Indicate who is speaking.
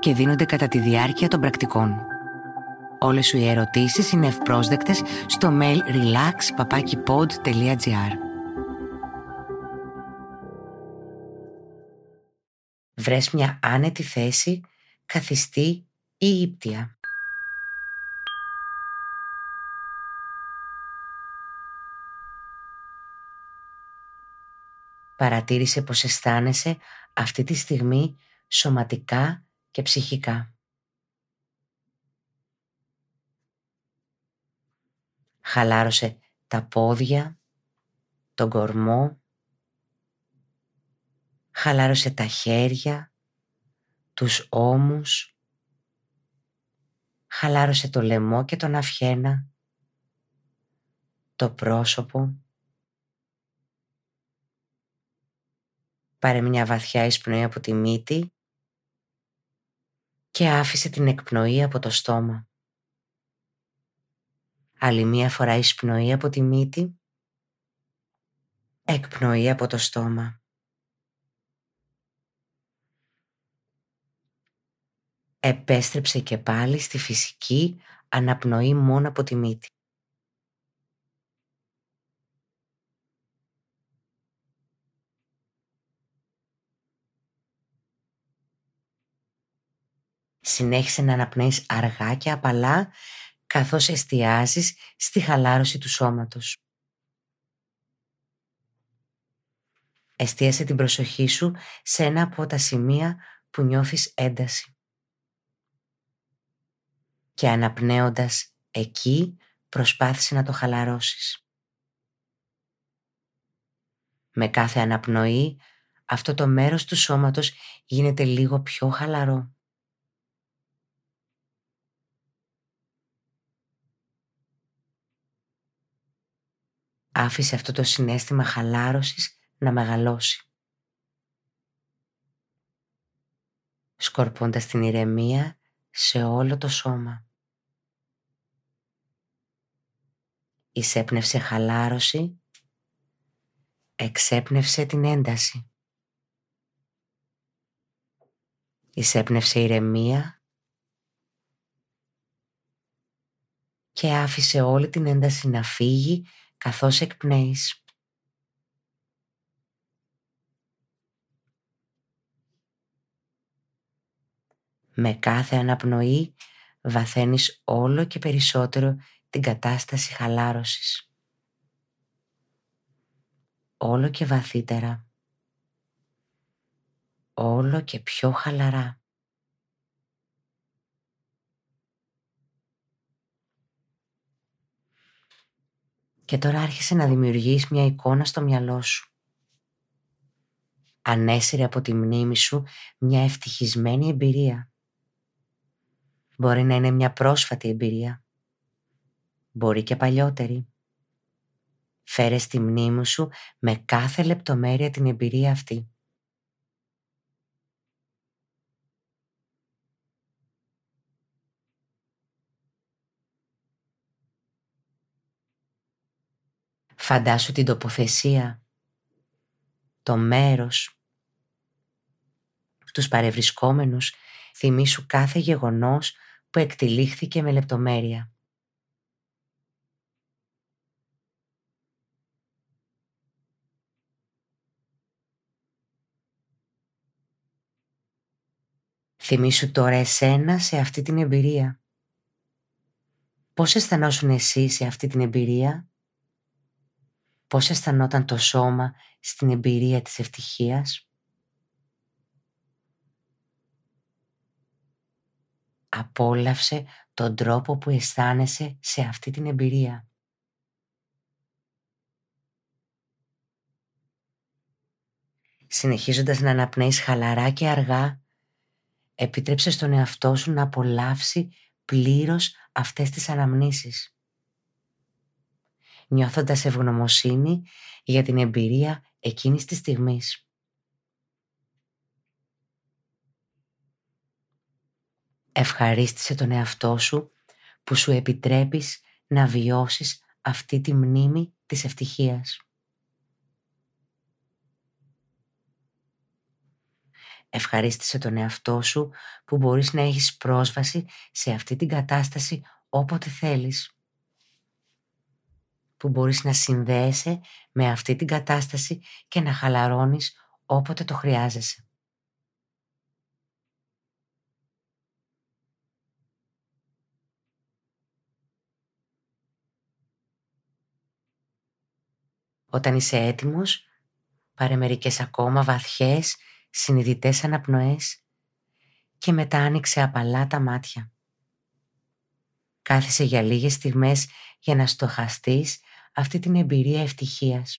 Speaker 1: και δίνονται κατά τη διάρκεια των πρακτικών. Όλες σου οι ερωτήσεις είναι ευπρόσδεκτες στο mail relax.papakipod.gr Βρες μια άνετη θέση, καθιστή ή ύπτια. Παρατήρησε πως αισθάνεσαι αυτή τη στιγμή σωματικά και ψυχικά. Χαλάρωσε τα πόδια, τον κορμό, χαλάρωσε τα χέρια, τους ώμους, χαλάρωσε το λαιμό και τον αυχένα, το πρόσωπο. Πάρε μια βαθιά εισπνοή από τη μύτη και άφησε την εκπνοή από το στόμα. Άλλη μία φορά εισπνοή από τη μύτη, εκπνοή από το στόμα. Επέστρεψε και πάλι στη φυσική αναπνοή μόνο από τη μύτη. Συνέχισε να αναπνέεις αργά και απαλά καθώς εστιάζεις στη χαλάρωση του σώματος. Εστίασε την προσοχή σου σε ένα από τα σημεία που νιώθεις ένταση. Και αναπνέοντας εκεί προσπάθησε να το χαλαρώσεις. Με κάθε αναπνοή αυτό το μέρος του σώματος γίνεται λίγο πιο χαλαρό. Άφησε αυτό το συνέστημα χαλάρωσης να μεγαλώσει. Σκορπώντας την ηρεμία σε όλο το σώμα. Εισέπνευσε χαλάρωση, εξέπνευσε την ένταση. Εισέπνευσε ηρεμία και άφησε όλη την ένταση να φύγει καθώς εκπνέεις. Με κάθε αναπνοή βαθαίνεις όλο και περισσότερο την κατάσταση χαλάρωσης. Όλο και βαθύτερα. Όλο και πιο χαλαρά. Και τώρα άρχισε να δημιουργείς μια εικόνα στο μυαλό σου. Ανέσυρε από τη μνήμη σου μια ευτυχισμένη εμπειρία. Μπορεί να είναι μια πρόσφατη εμπειρία. Μπορεί και παλιότερη. Φέρε στη μνήμη σου με κάθε λεπτομέρεια την εμπειρία αυτή. Φαντάσου την τοποθεσία, το μέρος, τους παρευρισκόμενους, θυμήσου κάθε γεγονός που εκτιλήχθηκε με λεπτομέρεια. Θυμήσου τώρα εσένα σε αυτή την εμπειρία. Πώς αισθανόσουν εσύ σε αυτή την εμπειρία; Πώς αισθανόταν το σώμα στην εμπειρία της ευτυχίας; Απόλαυσε τον τρόπο που αισθάνεσαι σε αυτή την εμπειρία. Συνεχίζοντας να αναπνέεις χαλαρά και αργά, Επίτρεψε στον εαυτό σου να απολαύσει πλήρως αυτές τις αναμνήσεις. Νιώθοντας ευγνωμοσύνη για την εμπειρία εκείνης της στιγμής. Ευχαρίστησε τον εαυτό σου που σου επιτρέπεις να βιώσεις αυτή τη μνήμη της ευτυχίας. Ευχαρίστησε τον εαυτό σου που μπορείς να έχεις πρόσβαση σε αυτή την κατάσταση όποτε θέλεις. Που μπορείς να συνδέεσαι με αυτή την κατάσταση και να χαλαρώνεις όποτε το χρειάζεσαι. Όταν είσαι έτοιμος, πάρε μερικές ακόμα βαθιές, συνειδητές αναπνοές και μετά άνοιξε απαλά τα μάτια. Κάθισε για λίγες στιγμές για να στοχαστείς αυτή την εμπειρία ευτυχίας.